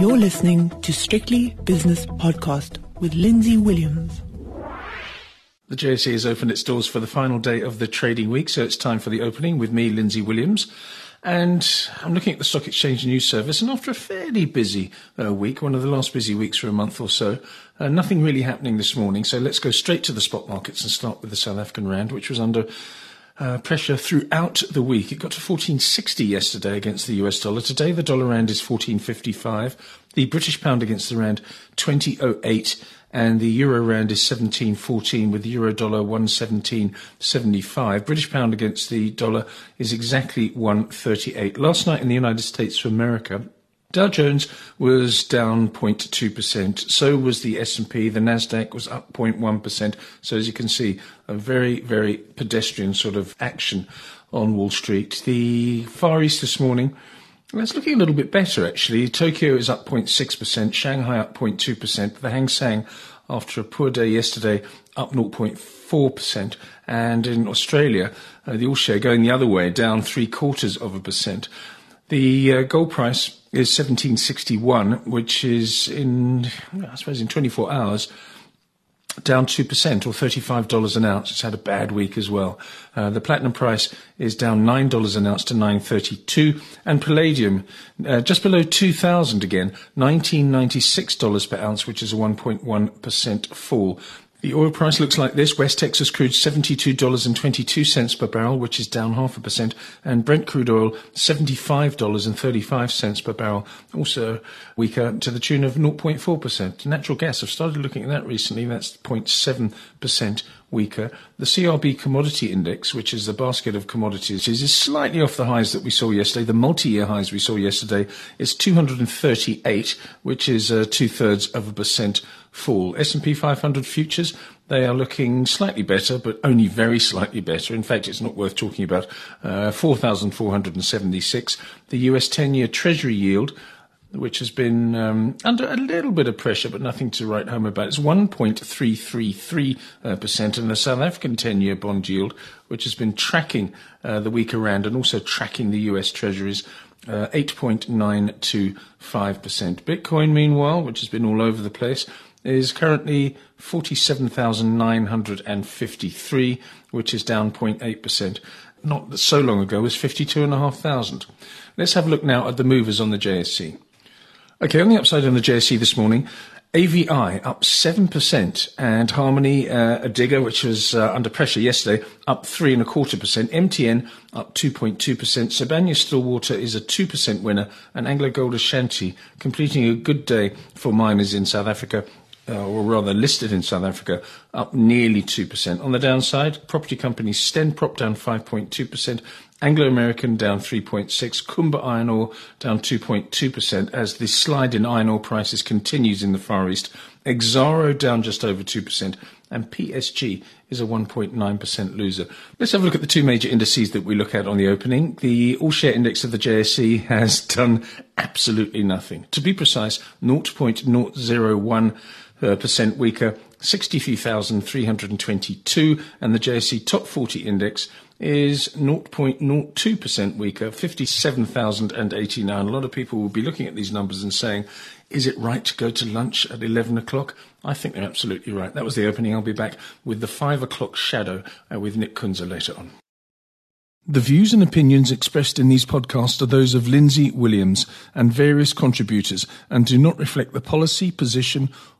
You're listening to Strictly Business Podcast with Lindsay Williams. The JSE has opened its doors for the final day of the trading week, so it's time for the opening with me, Lindsay Williams. And I'm looking at the Stock Exchange News Service, and after a fairly busy uh, week, one of the last busy weeks for a month or so, uh, nothing really happening this morning. So let's go straight to the spot markets and start with the South African Rand, which was under uh, pressure throughout the week. It got to 1460 yesterday against the US dollar. Today the dollar rand is 1455. The British pound against the rand 2008 and the euro rand is 1714 with the euro dollar 117.75. British pound against the dollar is exactly 138. Last night in the United States of America, Dow Jones was down 0.2%. So was the S&P. The Nasdaq was up 0.1%. So as you can see, a very, very pedestrian sort of action on Wall Street. The Far East this morning, it's looking a little bit better actually. Tokyo is up 0.6%, Shanghai up 0.2%, the Hang Seng after a poor day yesterday up 0.4%, and in Australia, uh, the all share going the other way, down three quarters of a percent. The uh, gold price is 1761, which is in, I suppose, in 24 hours, down 2% or $35 an ounce. It's had a bad week as well. Uh, the platinum price is down $9 an ounce to 932 and palladium uh, just below 2000 again, $1996 per ounce, which is a 1.1% fall. The oil price looks like this. West Texas crude $72.22 per barrel, which is down half a percent, and Brent crude oil $75.35 per barrel, also weaker to the tune of 0.4%. Natural gas, I've started looking at that recently, that's 0.7% weaker. The CRB commodity index, which is the basket of commodities, is slightly off the highs that we saw yesterday. The multi-year highs we saw yesterday is 238, which is uh, two thirds of a percent fall. S&P 500 futures, they are looking slightly better, but only very slightly better. In fact, it's not worth talking about. Uh, 4,476. The US 10-year Treasury yield which has been um, under a little bit of pressure, but nothing to write home about. It's 1.333%, uh, and the South African 10 year bond yield, which has been tracking uh, the weaker rand and also tracking the US Treasuries. Uh, 8.925%. Bitcoin, meanwhile, which has been all over the place, is currently 47,953, which is down 0.8%. Not so long ago was 52,500. Let's have a look now at the movers on the JSE. Okay, on the upside on the JSE this morning, AVI up 7% and Harmony, uh, a digger which was uh, under pressure yesterday, up three and a quarter percent. MTN up 2.2%. Sibanye Stillwater is a 2% winner and Anglo Gold Ashanti completing a good day for miners in South Africa. Uh, or rather listed in South Africa, up nearly 2%. On the downside, property companies Stenprop down 5.2%, Anglo American down 3.6, Kumba Iron Ore down 2.2% as the slide in iron ore prices continues in the Far East. Exxaro down just over 2%, and PSG is a 1.9% loser. Let's have a look at the two major indices that we look at on the opening. The all share index of the JSE has done absolutely nothing. To be precise, 0.001 uh, percent weaker, 63,322, and the JSE Top 40 index is 0.02% weaker, 57,089. A lot of people will be looking at these numbers and saying, is it right to go to lunch at 11 o'clock? I think they're absolutely right. That was the opening. I'll be back with the 5 o'clock shadow uh, with Nick Kunze later on. The views and opinions expressed in these podcasts are those of Lindsay Williams and various contributors and do not reflect the policy, position,